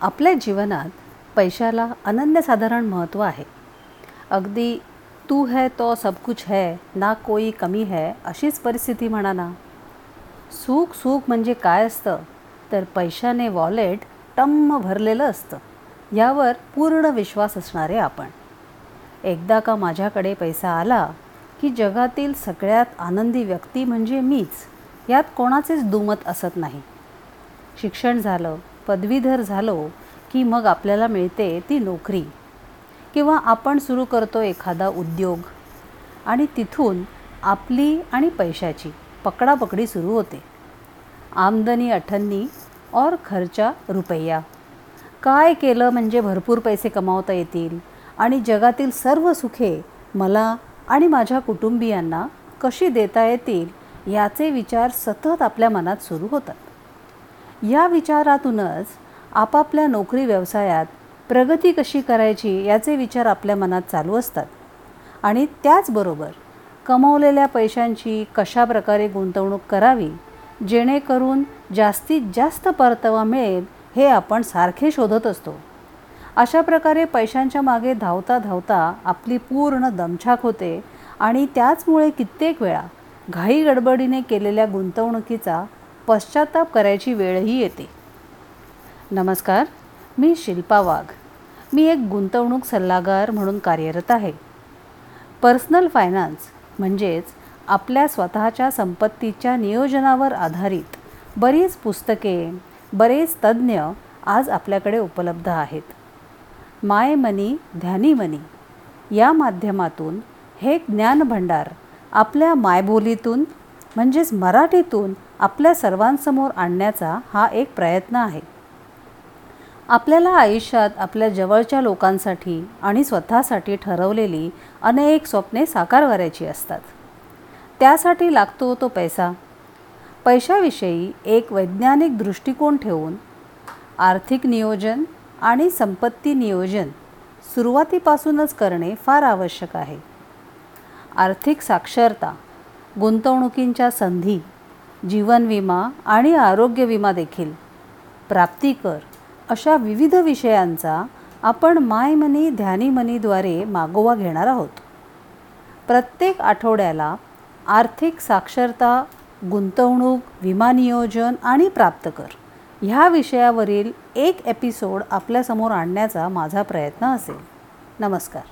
आपल्या जीवनात पैशाला अनन्यसाधारण महत्त्व आहे. अगदी तू है तो सब कुछ है ना कोई कमी है अशीच परिस्थिती म्हणा ना. सुख सुख म्हणजे काय असतं? तर पैशाने वॉलेट टम्म भरलेलं असतं. यावर पूर्ण विश्वास असणारे आपण. एकदा का माझ्याकडे पैसा आला की जगातील सगळ्यात आनंदी व्यक्ती म्हणजे मीच. यात कोणाचेच दुमत असत नाही. शिक्षण झालं पदवीधर झालो की मग आपल्याला मिळते ती नोकरी. किंवा आपण सुरू करतो एखादा उद्योग. आणि तिथून आपली आणि पैशाची पकडापकडी सुरू होते. आमदनी अठन्नी और खर्चा रुपया. काय केलं म्हणजे भरपूर पैसे कमावता येतील आणि जगातील सर्व सुखे मला आणि माझ्या कुटुंबियांना कशी देता येतील याचे विचार सतत आपल्या मनात सुरू होतात. या विचारातूनच आपापल्या नोकरी व्यवसायात प्रगती कशी करायची याचे विचार आपल्या मनात चालू असतात. आणि त्याचबरोबर कमवलेल्या पैशांची कशा प्रकारे गुंतवणूक करावी जेणेकरून जास्तीत जास्त परतावा मिळेल हे आपण सारखे शोधत असतो. अशा प्रकारे पैशांच्या मागे धावता धावता आपली पूर्ण दमछाक होते आणि त्याचमुळे कित्येक वेळा घाई गडबडीने केलेल्या गुंतवणुकीचा पश्चाताप करायची वेळही येते. नमस्कार मी शिल्पा वाघ. मी एक गुंतवणूक सल्लागार म्हणून कार्यरत आहे. पर्सनल फायनान्स म्हणजेच आपल्या स्वतःच्या संपत्तीच्या नियोजनावर आधारित बरीच पुस्तके बरेच तज्ज्ञ आज आपल्याकडे उपलब्ध आहेत. माय मनी ध्यानी मनी या माध्यमातून हे ज्ञानभंडार आपल्या मायबोलीतून म्हणजेच मराठीतून आपल्या सर्वांसमोर आणण्याचा हा एक प्रयत्न आहे. आपल्याला आयुष्यात आपल्या जवळच्या लोकांसाठी आणि स्वतःसाठी ठरवलेली अनेक स्वप्ने साकार करायची असतात. त्यासाठी लागतो तो पैसा. पैशाविषयी एक वैज्ञानिक दृष्टिकोन ठेवून आर्थिक नियोजन आणि संपत्ती नियोजन सुरुवातीपासूनच करणे फार आवश्यक आहे. आर्थिक साक्षरता गुंतवणुकींच्या संधी जीवन विमा आणि आरोग्य विमा देखील. प्राप्तिकर अशा विविध विषयांचा आपण माय मनी ध्यानी मनीद्वारे मागोवा घेणार आहोत. प्रत्येक आठवड्याला आर्थिक साक्षरता गुंतवणूक विमा नियोजन आणि प्राप्तकर ह्या विषयावरील एक एपिसोड आपल्यासमोर आणण्याचा माझा प्रयत्न असेल. नमस्कार.